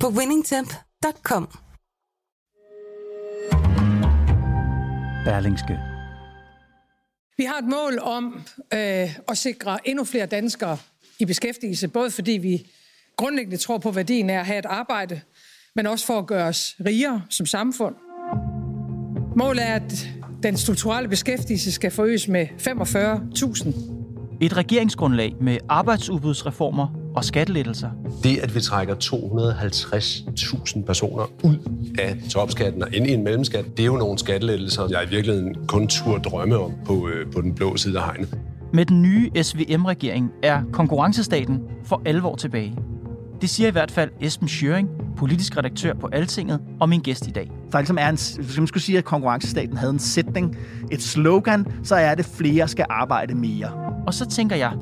på winningtemp.com. Berlingske. Vi har et mål om øh, at sikre endnu flere danskere i beskæftigelse, både fordi vi grundlæggende tror på værdien af at have et arbejde, men også for at gøre os rigere som samfund. Målet er, at den strukturelle beskæftigelse skal forøges med 45.000. Et regeringsgrundlag med arbejdsudbudsreformer og skattelettelser. Det, at vi trækker 250.000 personer ud af topskatten og ind i en mellemskat, det er jo nogle skattelettelser, jeg i virkeligheden kun turde drømme om på, øh, på den blå side af hegnet. Med den nye SVM-regering er konkurrencestaten for alvor tilbage. Det siger i hvert fald Esben Schøring, politisk redaktør på Altinget, og min gæst i dag. Der ligesom er en, hvis man skulle sige, at konkurrencestaten havde en sætning, et slogan, så er det, flere skal arbejde mere. Og så tænker jeg,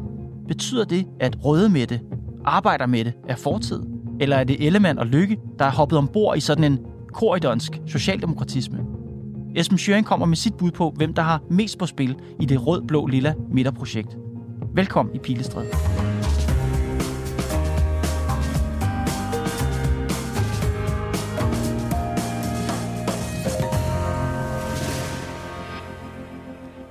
betyder det, at røde Mette, arbejder med det, er fortid? Eller er det Ellemann og Lykke, der er hoppet ombord i sådan en korridonsk socialdemokratisme? Esben Schøring kommer med sit bud på, hvem der har mest på spil i det rød-blå-lilla midterprojekt. Velkommen i Pilestræde.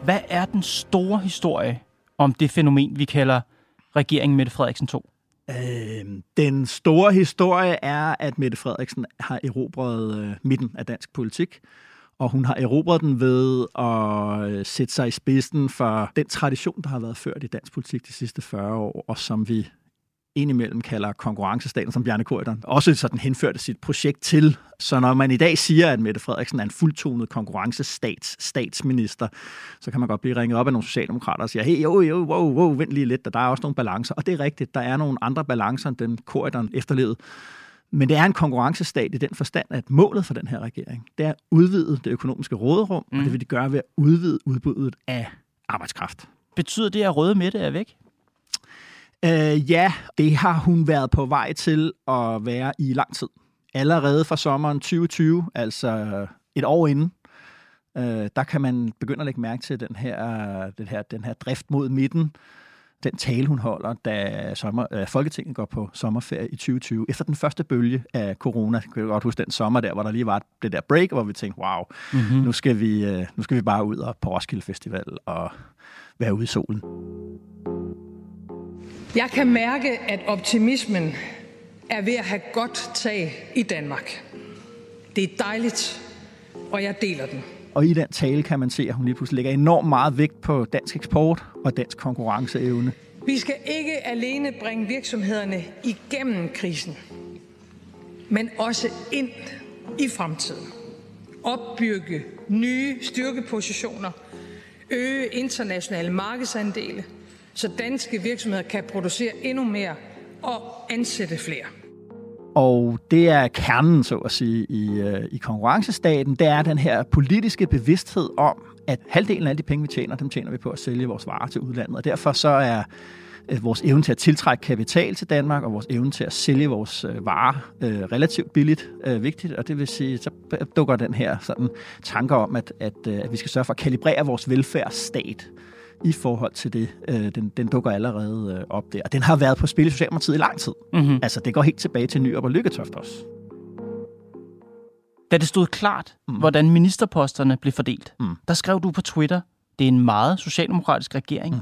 Hvad er den store historie om det fænomen, vi kalder regeringen Mette Frederiksen 2? Øh, den store historie er, at Mette Frederiksen har erobret øh, midten af dansk politik, og hun har erobret den ved at sætte sig i spidsen for den tradition, der har været ført i dansk politik de sidste 40 år, og som vi indimellem kalder konkurrencestaten, som Bjarne Korydon også sådan henførte sit projekt til. Så når man i dag siger, at Mette Frederiksen er en fuldtonet konkurrencestats statsminister, så kan man godt blive ringet op af nogle socialdemokrater og sige, hey, jo, jo, wow, wow, vent lige lidt, der er også nogle balancer. Og det er rigtigt, der er nogle andre balancer, end den Korydon efterlevede. Men det er en konkurrencestat i den forstand, at målet for den her regering, det er at udvide det økonomiske råderum, mm. og det vil de gøre ved at udvide udbuddet af arbejdskraft. Betyder det, at røde Mette er væk? Øh, ja, det har hun været på vej til at være i lang tid. Allerede fra sommeren 2020, altså et år inden, øh, der kan man begynde at lægge mærke til den her, den her, den her drift mod midten. Den tale, hun holder, da sommer, øh, Folketinget går på sommerferie i 2020. Efter den første bølge af corona, kan jeg godt huske den sommer der, hvor der lige var det der break, hvor vi tænkte, wow, mm-hmm. nu, skal vi, øh, nu skal vi bare ud og på Roskilde Festival og være ude i solen. Jeg kan mærke, at optimismen er ved at have godt tag i Danmark. Det er dejligt, og jeg deler den. Og i den tale kan man se, at hun lige pludselig lægger enormt meget vægt på dansk eksport og dansk konkurrenceevne. Vi skal ikke alene bringe virksomhederne igennem krisen, men også ind i fremtiden. Opbygge nye styrkepositioner, øge internationale markedsandele – så danske virksomheder kan producere endnu mere og ansætte flere. Og det er kernen, så at sige, i, øh, i konkurrencestaten. Det er den her politiske bevidsthed om, at halvdelen af de penge, vi tjener, dem tjener vi på at sælge vores varer til udlandet. Og derfor så er øh, vores evne til at tiltrække kapital til Danmark, og vores evne til at sælge vores øh, varer øh, relativt billigt øh, vigtigt. Og det vil sige, så dukker den her sådan tanker om, at, at, at vi skal sørge for at kalibrere vores velfærdsstat i forhold til det. Øh, den, den dukker allerede øh, op der. Og den har været på spil i Socialdemokratiet i lang tid. Mm-hmm. Altså, det går helt tilbage til Nyrup og Lykketoft også. Da det stod klart, mm. hvordan ministerposterne blev fordelt, mm. der skrev du på Twitter, det er en meget socialdemokratisk regering. Mm.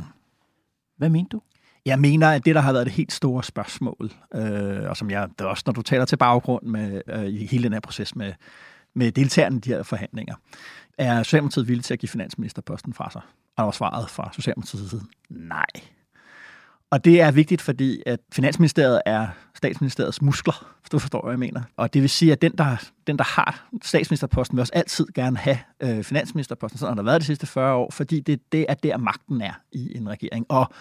Hvad mente du? Jeg mener, at det, der har været det helt store spørgsmål, øh, og som jeg det også, når du taler til baggrund med, øh, i hele den her proces med, med deltagerne i de her forhandlinger, er Socialdemokratiet villig til at give finansministerposten fra sig? Og der var svaret fra Socialdemokratiets side, nej. Og det er vigtigt, fordi at Finansministeriet er statsministeriets muskler, hvis du forstår, hvad jeg mener. Og det vil sige, at den, der, den, der har statsministerposten, vil også altid gerne have øh, finansministerposten. Sådan har der været de sidste 40 år, fordi det, det er der, magten er i en regering. Og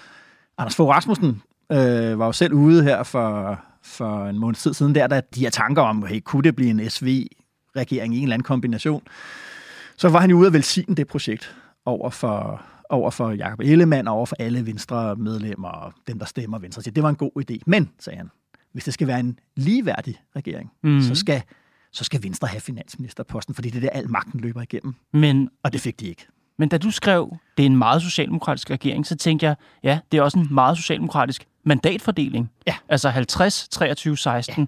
Anders Fogh Rasmussen øh, var jo selv ude her for for en måned tid siden, der, der de her tanker om, hey, kunne det blive en SV-regering i en eller anden kombination, så var han jo ude at velsigne det projekt over for, over for Jacob Ellemann og over for alle venstre medlemmer og dem, der stemmer venstre. Så det var en god idé. Men, sagde han, hvis det skal være en ligeværdig regering, mm. så, skal, så skal Venstre have finansministerposten, fordi det er der, al magten løber igennem. Men, og det fik de ikke. Men da du skrev, det er en meget socialdemokratisk regering, så tænkte jeg, ja, det er også en meget socialdemokratisk mandatfordeling. Ja. Altså 50, 23, 16. Ja.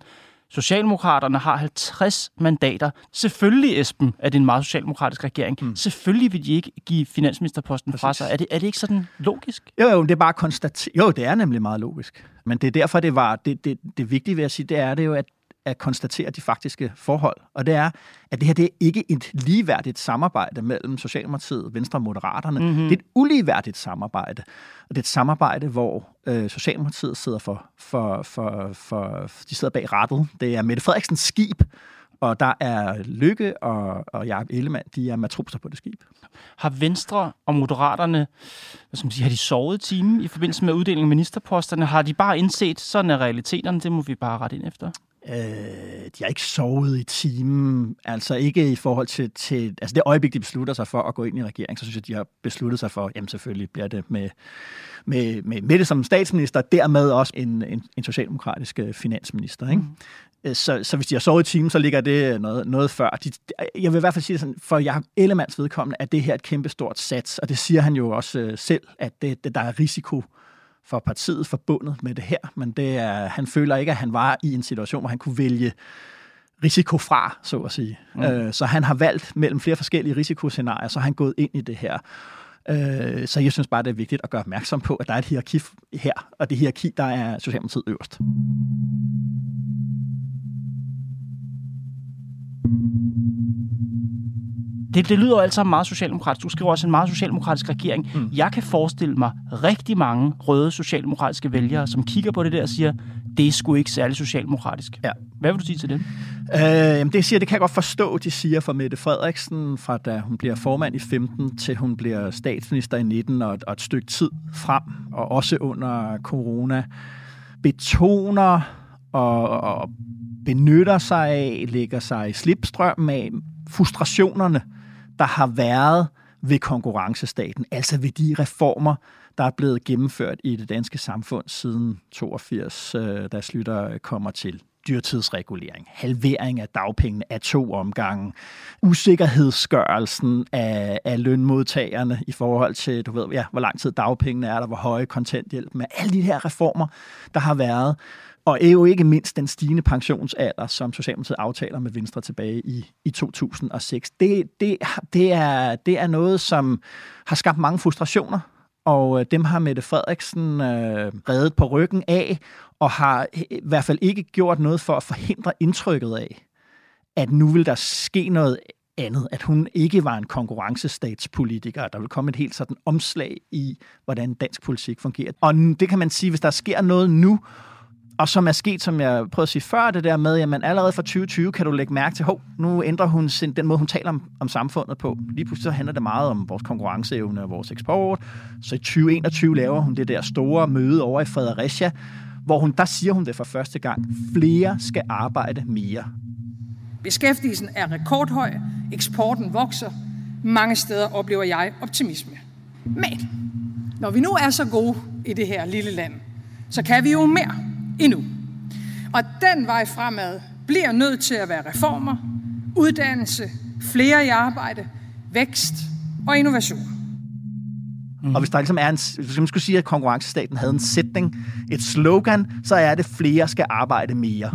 Socialdemokraterne har 50 mandater. Selvfølgelig, Esben, er det en meget socialdemokratisk regering. Mm. Selvfølgelig vil de ikke give finansministerposten Præcis. fra sig. Er det, er det ikke sådan logisk? Jo, jo, det er bare konstateret. Jo, det er nemlig meget logisk. Men det er derfor, det var det, det, det vigtige ved at sige, det er det jo, at at konstatere de faktiske forhold. Og det er, at det her det er ikke et ligeværdigt samarbejde mellem Socialdemokratiet, Venstre og Moderaterne. Mm-hmm. Det er et uligeværdigt samarbejde. Og det er et samarbejde, hvor øh, Socialdemokratiet sidder for, for, for, for, de sidder bag rettet. Det er Mette Frederiksens skib, og der er Lykke og, og Jacob Ellemann, de er matroser på det skib. Har Venstre og Moderaterne, hvad skal man sige, har de sovet timen i forbindelse med uddelingen af ministerposterne? Har de bare indset, sådan er realiteterne, det må vi bare rette ind efter? Øh, de har ikke sovet i timen, altså ikke i forhold til, til altså det øjeblik, de beslutter sig for at gå ind i regering, så synes jeg, de har besluttet sig for, jamen selvfølgelig bliver det med, med, med Mette som statsminister, dermed også en, en, en socialdemokratisk øh, finansminister. Ikke? Mm. Så, så hvis de har sovet i timen, så ligger det noget, noget før. De, jeg vil i hvert fald sige sådan, for Jacob Ellemanns vedkommende, at det her et kæmpestort sats, og det siger han jo også øh, selv, at det, det, der er risiko øh, for partiet forbundet med det her, men det er, han føler ikke, at han var i en situation, hvor han kunne vælge risiko fra, så at sige. Mm. Øh, så han har valgt mellem flere forskellige risikoscenarier, så han gået ind i det her. Øh, så jeg synes bare, det er vigtigt at gøre opmærksom på, at der er et hierarki her, og det hierarki, der er Socialdemokratiet øverst. Det, det lyder altså meget socialdemokratisk. Du skriver også en meget socialdemokratisk regering. Mm. Jeg kan forestille mig rigtig mange røde socialdemokratiske vælgere, som kigger på det der og siger, det er sgu ikke særlig socialdemokratisk. Ja. Hvad vil du sige til det? Øh, jamen det siger, det kan jeg godt forstå, de siger fra Mette Frederiksen, fra da hun bliver formand i 15 til hun bliver statsminister i 19 og et, og et stykke tid frem, og også under corona, betoner og, og benytter sig af, lægger sig i slipstrømmen af frustrationerne der har været ved konkurrencestaten, altså ved de reformer, der er blevet gennemført i det danske samfund siden 82, da Slytter kommer til dyrtidsregulering, halvering af dagpengene af to omgange, usikkerhedsgørelsen af, af lønmodtagerne i forhold til, du ved, ja, hvor lang tid dagpengene er der, hvor høje kontanthjælp med alle de her reformer, der har været, og er jo ikke mindst den stigende pensionsalder, som Socialdemokratiet aftaler med Venstre tilbage i, i 2006. Det, det, det, er, det er noget, som har skabt mange frustrationer, og øh, dem har Mette Frederiksen øh, reddet på ryggen af, og har i hvert fald ikke gjort noget for at forhindre indtrykket af, at nu vil der ske noget andet, at hun ikke var en konkurrencestatspolitiker. Der vil komme et helt sådan omslag i, hvordan dansk politik fungerer. Og det kan man sige, hvis der sker noget nu, og som er sket, som jeg prøvede at sige før, det der med, jamen allerede fra 2020 kan du lægge mærke til, hov, nu ændrer hun sin, den måde, hun taler om, om samfundet på. Lige pludselig så handler det meget om vores konkurrenceevne og vores eksport. Så i 2021 laver hun det der store møde over i Fredericia, hvor hun, der siger hun det for første gang. Flere skal arbejde mere. Beskæftigelsen er rekordhøj, eksporten vokser, mange steder oplever jeg optimisme. Men når vi nu er så gode i det her lille land, så kan vi jo mere endnu. Og den vej fremad bliver nødt til at være reformer, uddannelse, flere i arbejde, vækst og innovation. Mm. Og hvis der ligesom er en, hvis man skulle sige, at konkurrencestaten havde en sætning, et slogan, så er det, flere skal arbejde mere.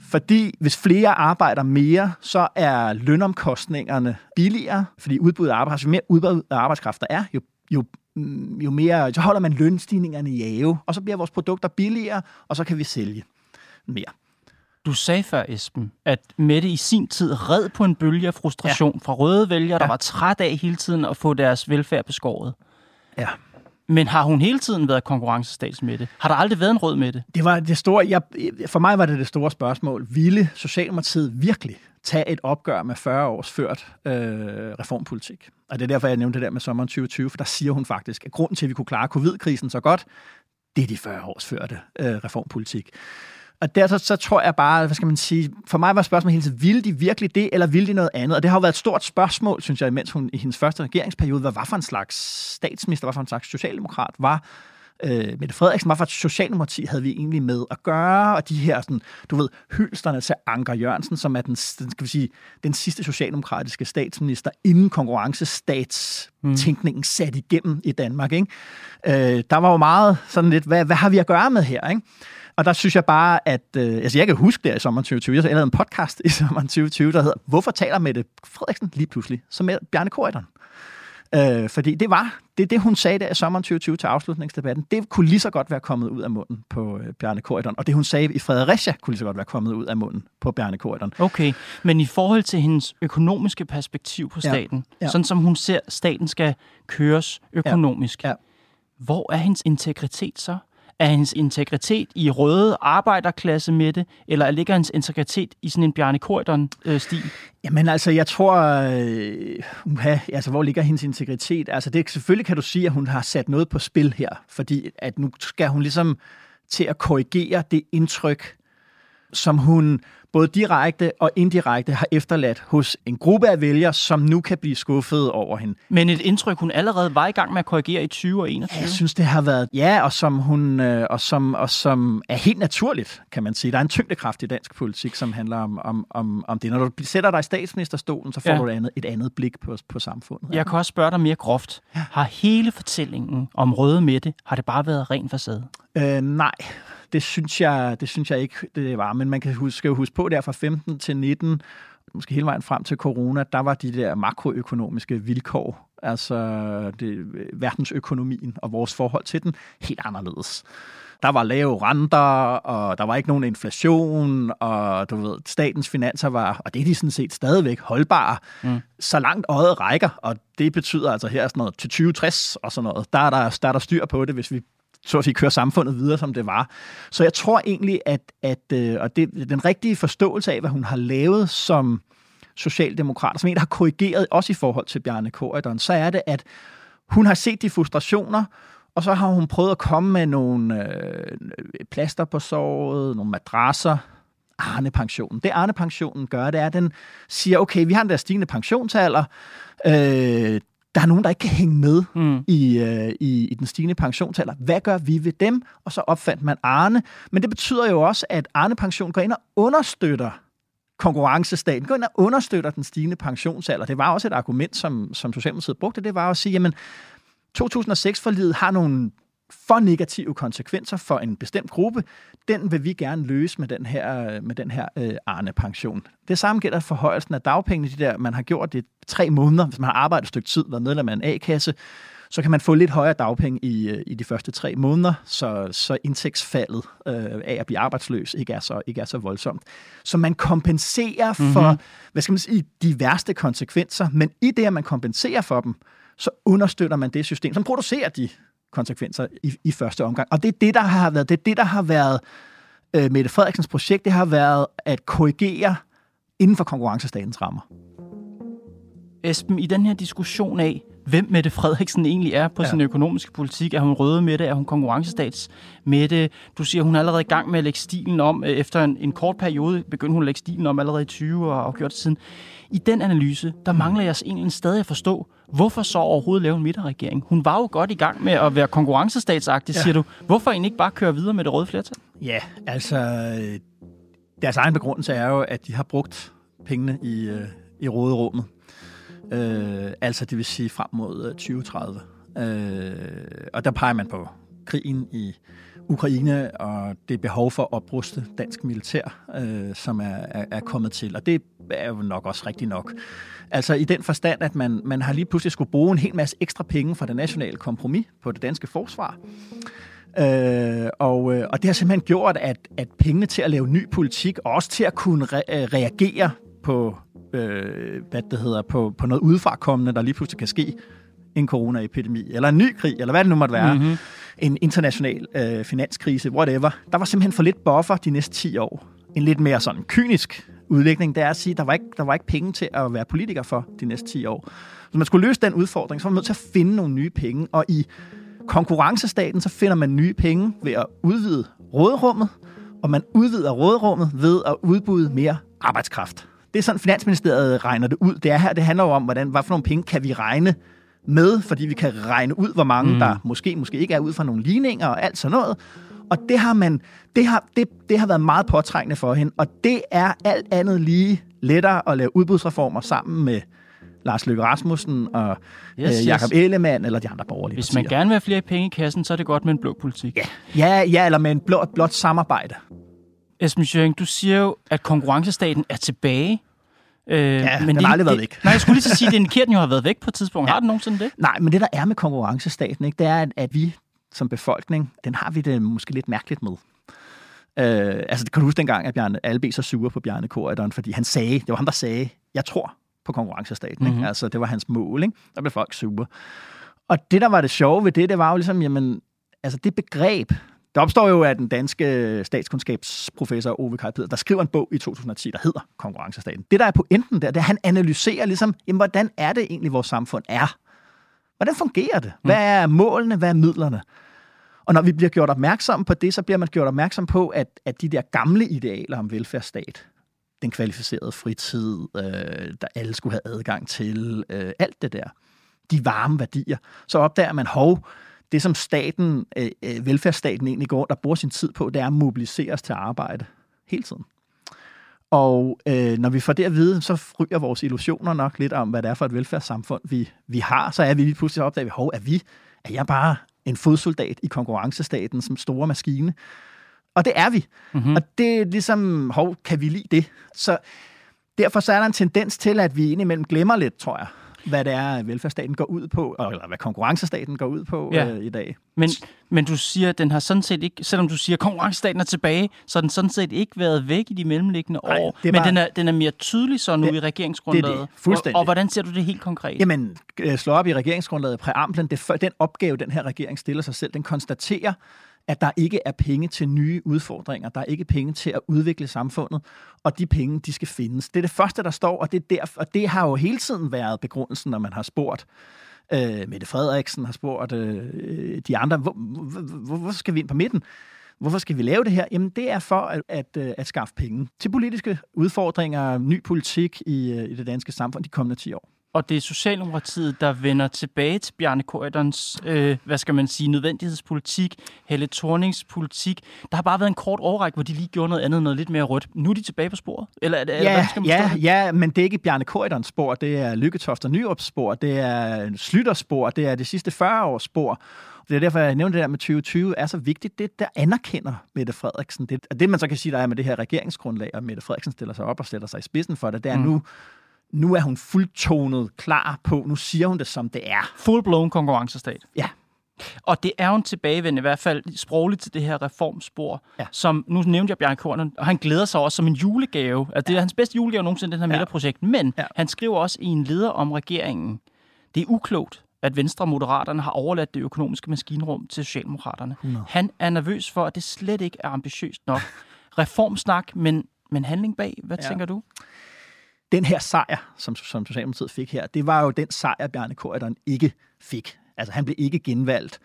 Fordi hvis flere arbejder mere, så er lønomkostningerne billigere, fordi udbuddet af arbejdskraft, jo mere udbud af arbejdskraft der er, jo, jo jo mere, så holder man lønstigningerne i ave, og så bliver vores produkter billigere, og så kan vi sælge mere. Du sagde før, Esben, at Mette i sin tid red på en bølge af frustration ja. fra røde vælgere, der ja. var træt af hele tiden at få deres velfærd beskåret. Ja. Men har hun hele tiden været konkurrencestatsmætte? Har der aldrig været en rød med det? Det var det store, jeg, for mig var det det store spørgsmål. Ville Socialdemokratiet virkelig tage et opgør med 40 års ført øh, reformpolitik? Og det er derfor, jeg nævnte det der med sommeren 2020, for der siger hun faktisk, at grunden til, at vi kunne klare covid-krisen så godt, det er de 40 års førte øh, reformpolitik. Og derfor så tror jeg bare, hvad skal man sige, for mig var spørgsmålet hele tiden, ville de virkelig det, eller ville de noget andet? Og det har jo været et stort spørgsmål, synes jeg, imens hun i hendes første regeringsperiode, hvad var for en slags statsminister, hvad for en slags socialdemokrat var øh, Mette Frederiksen, for et socialdemokrati havde vi egentlig med at gøre, og de her, sådan, du ved, hyldsterne til Anker Jørgensen, som er den, den, skal vi sige, den sidste socialdemokratiske statsminister, inden konkurrencestatstænkningen sat igennem i Danmark. Ikke? Øh, der var jo meget sådan lidt, hvad, hvad har vi at gøre med her? Ikke? Og der synes jeg bare, at... Øh, altså, jeg kan huske det i sommeren 2020. Jeg lavede en podcast i sommeren 2020, der hedder Hvorfor taler Mette Frederiksen lige pludselig som med Bjarne Korydon? Øh, fordi det var det, det, hun sagde der i sommeren 2020 til afslutningsdebatten. Det kunne lige så godt være kommet ud af munden på øh, Bjarne Korydon. Og det, hun sagde i Fredericia, kunne lige så godt være kommet ud af munden på Bjarne Korydon. Okay, men i forhold til hendes økonomiske perspektiv på staten, ja. Ja. sådan som hun ser, staten skal køres økonomisk, ja. Ja. hvor er hendes integritet så? Er hans integritet i røde arbejderklasse med det, eller ligger hans integritet i sådan en Bjarne Korydon-stil? Øh, Jamen altså, jeg tror, øh, ja, altså, hvor ligger hendes integritet? Altså, det, selvfølgelig kan du sige, at hun har sat noget på spil her, fordi at nu skal hun ligesom til at korrigere det indtryk, som hun både direkte og indirekte har efterladt hos en gruppe af vælgere, som nu kan blive skuffet over hende. Men et indtryk, hun allerede var i gang med at korrigere i 20 og 21? Jeg synes, det har været, ja, og som, hun, øh, og som, og som er helt naturligt, kan man sige. Der er en tyngdekraft i dansk politik, som handler om, om, om, om det. Når du sætter dig i statsministerstolen, så får ja. du et andet, et andet blik på, på samfundet. Jeg kan også spørge dig mere groft. Ja. Har hele fortællingen om Røde Mette, har det bare været ren facade? Øh, nej, det synes jeg, det synes jeg ikke, det var. Men man kan huske, huske på, der fra 15 til 19, måske hele vejen frem til corona, der var de der makroøkonomiske vilkår, altså det, verdensøkonomien og vores forhold til den, helt anderledes. Der var lave renter, og der var ikke nogen inflation, og du ved, statens finanser var, og det er de sådan set stadigvæk holdbare, mm. så langt øjet rækker, og det betyder altså her sådan noget til 2060 og sådan noget. Der er der, der er der styr på det, hvis vi så at sige, køre samfundet videre, som det var. Så jeg tror egentlig, at, at øh, og det, den rigtige forståelse af, hvad hun har lavet som socialdemokrat, som en, der har korrigeret, også i forhold til Bjarne Korydon, så er det, at hun har set de frustrationer, og så har hun prøvet at komme med nogle øh, øh plaster på såret, nogle madrasser, Arne-pensionen. Det Arne-pensionen gør, det er, at den siger, okay, vi har en der stigende pensionsalder, øh, der er nogen, der ikke kan hænge med mm. i, øh, i, i den stigende pensionsalder. Hvad gør vi ved dem? Og så opfandt man Arne. Men det betyder jo også, at Arne Pension går ind og understøtter konkurrencestaten, går ind og understøtter den stigende pensionsalder. Det var også et argument, som, som Socialdemokratiet brugte. Det var at sige, jamen 2006-forlidet har nogle for negative konsekvenser for en bestemt gruppe, den vil vi gerne løse med den her, med den her øh, Arne-pension. Det samme gælder forhøjelsen af dagpengene, de der, man har gjort det tre måneder, hvis man har arbejdet et stykke tid, været medlem af en A-kasse, så kan man få lidt højere dagpenge i, øh, i de første tre måneder, så, så indtægtsfaldet øh, af at blive arbejdsløs ikke er, så, ikke er så voldsomt. Så man kompenserer for, mm-hmm. hvad skal man sige, de værste konsekvenser, men i det, at man kompenserer for dem, så understøtter man det system, som producerer de konsekvenser i, i første omgang. Og det er det, der har været, det er det, der har været øh, Mette Frederiksens projekt, det har været at korrigere inden for konkurrencestatens rammer. Esben, i den her diskussion af, hvem Mette Frederiksen egentlig er på ja. sin økonomiske politik. Er hun røde med det? Er hun konkurrencestats med det? Du siger, hun er allerede i gang med at lægge stilen om. Efter en, en kort periode begyndte hun at lægge stilen om allerede i 20 og, og gjort det siden. I den analyse, der mangler jeg egentlig stadig at forstå, hvorfor så overhovedet lave en midterregering? Hun var jo godt i gang med at være konkurrencestatsagtig, ja. siger du. Hvorfor egentlig ikke bare køre videre med det røde flertal? Ja, altså deres egen begrundelse er jo, at de har brugt pengene i, øh, i råderummet. Øh, altså det vil sige frem mod øh, 2030. Øh, og der peger man på krigen i Ukraine og det behov for at opruste dansk militær, øh, som er, er, er kommet til. Og det er jo nok også rigtigt nok. Altså i den forstand, at man, man har lige pludselig skulle bruge en hel masse ekstra penge fra det nationale kompromis på det danske forsvar. Øh, og, øh, og det har simpelthen gjort, at, at pengene til at lave ny politik, og også til at kunne re- reagere på, øh, hvad det hedder, på, på noget udefrakommende, der lige pludselig kan ske, en coronaepidemi, eller en ny krig, eller hvad det nu måtte være, mm-hmm. en international øh, finanskrise, whatever. Der var simpelthen for lidt buffer de næste 10 år. En lidt mere sådan kynisk udlægning, det er at sige, der var, ikke, der var ikke penge til at være politiker for de næste 10 år. Så man skulle løse den udfordring, så var man nødt til at finde nogle nye penge, og i Konkurrencestaten, så finder man nye penge ved at udvide rådrummet, og man udvider rådrummet ved at udbyde mere arbejdskraft. Det er sådan, Finansministeriet regner det ud. Det er her, det handler jo om, hvordan, hvad for nogle penge kan vi regne med, fordi vi kan regne ud, hvor mange mm. der måske, måske ikke er ud fra nogle ligninger og alt sådan noget. Og det har, man, det, har, det, det har været meget påtrængende for hende, og det er alt andet lige lettere at lave udbudsreformer sammen med Lars Løkke Rasmussen og yes, øh, Jakob yes. Ellemann eller de andre borgerlige Hvis partier. man gerne vil have flere penge i kassen, så er det godt med en blå politik. Ja, ja, ja eller med en blå, blot samarbejde. Esben Schøring, du siger jo, at konkurrencestaten er tilbage. Øh, ja, men den det, har aldrig været væk. Nej, jeg skulle lige så sige, at den jo har været væk på et tidspunkt. Ja. Har den nogensinde det? Nej, men det der er med konkurrencestaten, ikke, det er, at, at vi som befolkning, den har vi det måske lidt mærkeligt med. Øh, altså, kan du huske dengang, at Bjarne, alle blev så sure på Bjarne Korydon, fordi han sagde, det var ham, der sagde, jeg tror på konkurrencestaten. Mm-hmm. Ikke? Mhm. Altså, det var hans mål. Ikke? Der blev folk sure. Og det, der var det sjove ved det, det var jo ligesom, jamen, altså det begreb, der opstår jo af den danske statskundskabsprofessor Ove Kaj Peder, der skriver en bog i 2010, der hedder Konkurrencestaten. Det, der er pointen der, det er, at han analyserer ligesom, jamen, hvordan er det egentlig, vores samfund er? Hvordan fungerer det? Hvad er målene? Hvad er midlerne? Og når vi bliver gjort opmærksom på det, så bliver man gjort opmærksom på, at, at de der gamle idealer om velfærdsstat, den kvalificerede fritid, øh, der alle skulle have adgang til, øh, alt det der, de varme værdier, så opdager man, hov, det som staten, øh, øh velfærdsstaten egentlig går, der bruger sin tid på, det er at mobilisere os til arbejde hele tiden. Og øh, når vi får det at vide, så ryger vores illusioner nok lidt om, hvad det er for et velfærdssamfund, vi, vi har. Så er vi lige pludselig opdaget, hov, er vi, er jeg bare en fodsoldat i konkurrencestaten som store maskine? Og det er vi. Mm-hmm. Og det er ligesom, hov, kan vi lide det? Så derfor så er der en tendens til, at vi indimellem glemmer lidt, tror jeg, hvad det er, velfærdsstaten går ud på, eller hvad konkurrencestaten går ud på ja. øh, i dag. Men, men du siger, at den har sådan set ikke, selvom du siger, at konkurrencestaten er tilbage, så har den sådan set ikke været væk i de mellemliggende Nej, år. Men bare, den, er, den er mere tydelig så nu det, i regeringsgrundlaget. Det er det, fuldstændig. Og, og hvordan ser du det helt konkret? Jamen, øh, slå op i regeringsgrundlaget, præamblen, det, den opgave, den her regering stiller sig selv, den konstaterer, at der ikke er penge til nye udfordringer. Der er ikke penge til at udvikle samfundet, og de penge, de skal findes. Det er det første, der står, og det, er der, og det har jo hele tiden været begrundelsen, når man har spurgt øh, Mette Frederiksen, har spurgt øh, de andre, hvor, hvor, hvor skal vi ind på midten? Hvorfor skal vi lave det her? Jamen, det er for at, at, øh, at skaffe penge til politiske udfordringer, ny politik i, øh, i det danske samfund de kommende 10 år og det er Socialdemokratiet, der vender tilbage til Bjarne Korydons, øh, hvad skal man sige, nødvendighedspolitik, Helle Thornings politik. Der har bare været en kort overræk, hvor de lige gjorde noget andet, noget lidt mere rødt. Nu er de tilbage på sporet? Eller, er det, ja, hvad skal man ja, ja, men det er ikke Bjarne Korydons spor, det er Lykketoft og Nyrups spor, det er Slytters spor, det er det sidste 40 års spor. Det er derfor, jeg nævnte det der med 2020 er så vigtigt. Det, der anerkender Mette Frederiksen. Det, det man så kan sige, der er med det her regeringsgrundlag, og Mette Frederiksen stiller sig op og sætter sig i spidsen for det, det er mm. nu nu er hun fuldtonet klar på, nu siger hun det som det er. Full-blown konkurrencestat. Ja. Og det er jo en tilbagevend, i hvert fald sprogligt til det her reformspor, ja. som nu nævnte jeg Bjarne Korn, og han glæder sig også som en julegave. Altså, det er hans bedste julegave nogensinde, den her ja. midterprojekt. Men ja. han skriver også i en leder om regeringen, det er uklogt, at Venstre og Moderaterne har overladt det økonomiske maskinrum til Socialdemokraterne. No. Han er nervøs for, at det slet ikke er ambitiøst nok. Reformsnak, men, men handling bag. Hvad ja. tænker du? Den her sejr, som, som Socialdemokratiet fik her, det var jo den sejr, Bjarne Korydon ikke fik. Altså, han blev ikke genvalgt.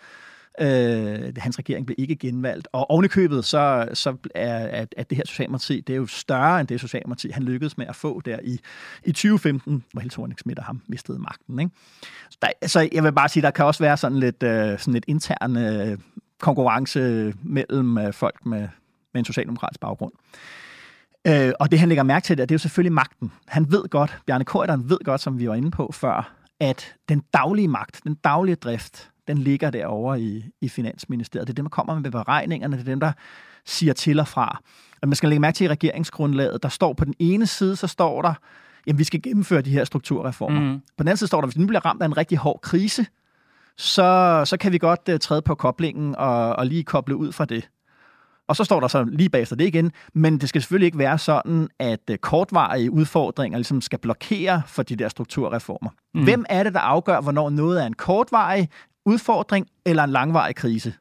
Øh, hans regering blev ikke genvalgt. Og ovenikøbet, så, så er at, at det her Socialdemokrati, det er jo større end det Socialdemokrati, han lykkedes med at få der i, i 2015, hvor Helle thorning Schmidt og ham mistede magten. Ikke? Så, der, så jeg vil bare sige, der kan også være sådan lidt, øh, sådan lidt intern øh, konkurrence mellem øh, folk med, med en socialdemokratisk baggrund. Øh, og det, han lægger mærke til, det er jo selvfølgelig magten. Han ved godt, Bjarne Korydon ved godt, som vi var inde på før, at den daglige magt, den daglige drift, den ligger derovre i, i Finansministeriet. Det er dem, der kommer med beregningerne, det er dem, der siger til og fra. Og man skal lægge mærke til i regeringsgrundlaget, der står på den ene side, så står der, jamen vi skal gennemføre de her strukturreformer. Mm. På den anden side står der, hvis vi nu bliver ramt af en rigtig hård krise, så, så kan vi godt uh, træde på koblingen og, og lige koble ud fra det. Og så står der så lige bagefter det igen, men det skal selvfølgelig ikke være sådan, at øh, kortvarige udfordringer ligesom skal blokere for de der strukturreformer. Mm. Hvem er det, der afgør, hvornår noget er en kortvarig udfordring eller en langvarig krise?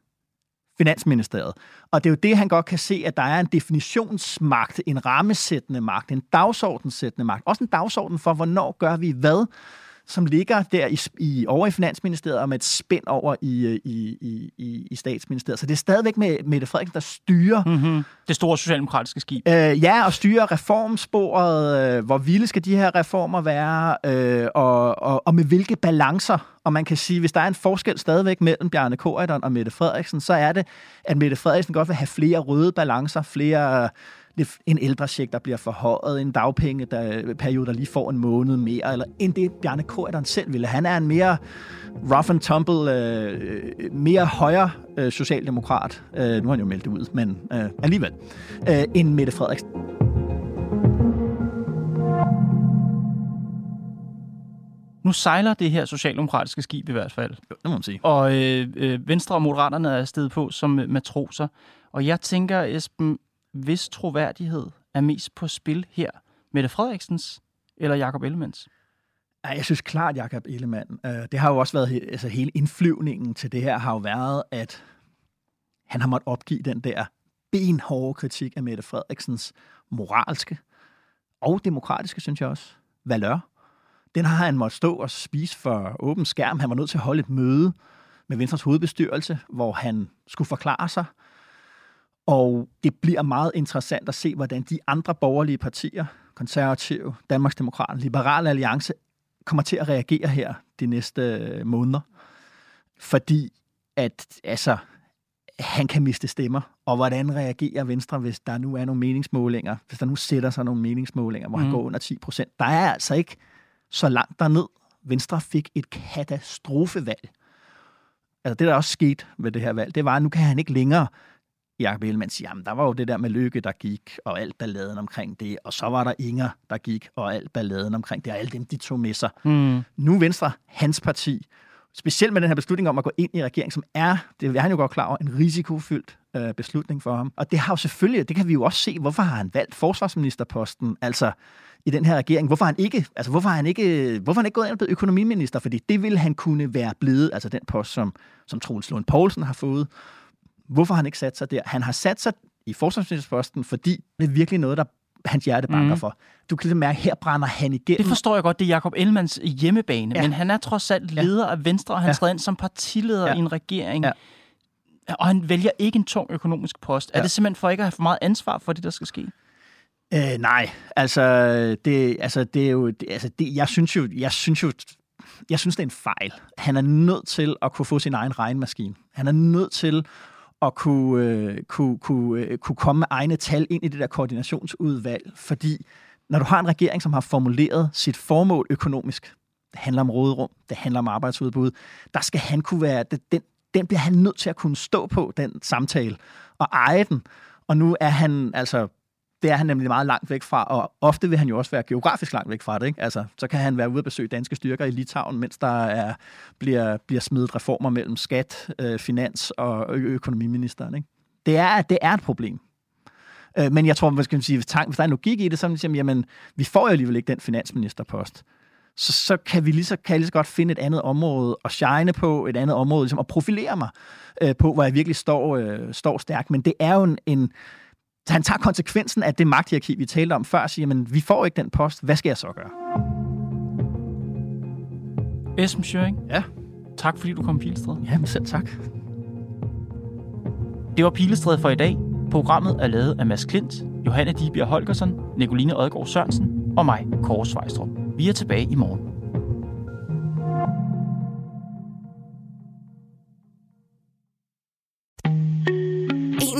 Finansministeriet. Og det er jo det, han godt kan se, at der er en definitionsmagt, en rammesættende magt, en dagsordenssættende magt. Også en dagsorden for, hvornår gør vi hvad, som ligger der i, i, over i Finansministeriet og med et spænd over i, øh, i, i, i, i Statsministeriet. Så det er stadigvæk med Mette Frederiksen, der styrer... Mm-hmm. Det store socialdemokratiske skib. Øh, ja, og styrer reformsporet. Øh, hvor vilde skal de her reformer være? Øh, og, og, og med hvilke balancer? Og man kan sige, hvis der er en forskel stadigvæk mellem Bjarne Corydon og Mette Frederiksen, så er det, at Mette Frederiksen godt vil have flere røde balancer, flere en ældrecheck, der bliver forhøjet, en dagpenge, der, periode, der lige får en måned mere, eller end det Bjarne Corydon selv ville. Han er en mere rough and tumble, øh, mere højre øh, socialdemokrat, øh, nu har han jo meldt det ud, men øh, alligevel, øh, end Mette Frederiksen. Nu sejler det her socialdemokratiske skib i hvert fald. Jo, det må man sige. Og øh, øh, Venstre og Moderaterne er afsted på som matroser. Og jeg tænker, Esben, hvis troværdighed er mest på spil her? Mette Frederiksens eller Jakob Ellemanns? Ja, jeg synes klart, Jakob Ellemann. Øh, det har jo også været, altså hele indflyvningen til det her har jo været, at han har måttet opgive den der benhårde kritik af Mette Frederiksens moralske og demokratiske, synes jeg også, valør. Den har han måttet stå og spise for åben skærm. Han var nødt til at holde et møde med Venstres hovedbestyrelse, hvor han skulle forklare sig. Og det bliver meget interessant at se, hvordan de andre borgerlige partier, konservative, Danmarksdemokraterne, Liberale Alliance, kommer til at reagere her de næste øh, måneder. Fordi at altså, han kan miste stemmer. Og hvordan reagerer Venstre, hvis der nu er nogle meningsmålinger, hvis der nu sætter sig nogle meningsmålinger, hvor mm. han går under 10 procent. Der er altså ikke så langt derned. Venstre fik et katastrofevalg. Altså det, der også skete ved det her valg, det var, at nu kan han ikke længere Jacob Ellemann siger, jamen der var jo det der med Lykke, der gik, og alt balladen omkring det, og så var der Inger, der gik, og alt balladen omkring det, og alle dem, de tog med sig. Mm. Nu Venstre, hans parti, specielt med den her beslutning om at gå ind i regeringen, som er, det er han jo godt klar over, en risikofyldt øh, beslutning for ham. Og det har jo selvfølgelig, det kan vi jo også se, hvorfor har han valgt forsvarsministerposten, altså i den her regering. Hvorfor han ikke, altså hvorfor han ikke, hvorfor han ikke gået ind og blevet økonomiminister, fordi det ville han kunne være blevet, altså den post, som, som Troels Lund Poulsen har fået, Hvorfor har han ikke sat sig der? Han har sat sig i forsvarsministerposten, fordi det er virkelig noget, der hans hjerte banker mm. for. Du kan ligesom mærke, at her brænder han igennem. Det forstår jeg godt, det er Jacob Ellemanns hjemmebane, ja. men han er trods alt leder ja. af Venstre, og han ja. træder ind som partileder ja. i en regering. Ja. Og han vælger ikke en tung økonomisk post. Ja. Er det simpelthen for ikke at have for meget ansvar for det, der skal ske? Øh, nej, altså det, altså det er jo, det, altså det, jeg synes jo, jeg synes jo, jeg synes det er en fejl. Han er nødt til at kunne få sin egen regnmaskine. Han er nødt til at kunne, øh, kunne, kunne, øh, kunne komme med egne tal ind i det der koordinationsudvalg, fordi når du har en regering, som har formuleret sit formål økonomisk, det handler om råderum, det handler om arbejdsudbud, der skal han kunne være, den, den bliver han nødt til at kunne stå på, den samtale, og eje den. Og nu er han altså det er han nemlig meget langt væk fra, og ofte vil han jo også være geografisk langt væk fra det. Ikke? Altså, så kan han være ude at besøge danske styrker i Litauen, mens der er, bliver, bliver smidt reformer mellem skat, øh, finans og ø- økonomiministeren. Ikke? Det, er, det er et problem. Øh, men jeg tror, hvad skal man sige, hvis, tank, hvis der er en logik i det, så er det, jamen, vi får jo alligevel ikke den finansministerpost. Så, så kan vi lige så, kan jeg lige så godt finde et andet område og shine på, et andet område, ligesom, og profilere mig øh, på, hvor jeg virkelig står, øh, står stærkt. Men det er jo en, en så han tager konsekvensen af det magthierarki, vi talte om før, og siger, men vi får ikke den post, hvad skal jeg så gøre? Esben Schøring. Ja. Tak fordi du kom Pilestræd. Ja, men selv tak. Det var Pilestræd for i dag. Programmet er lavet af Mads Klint, Johanne Dibjerg Holgersen, Nicoline Odgaard Sørensen og mig, Kåre Svejstrup. Vi er tilbage i morgen.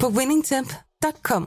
på winningtemp.com.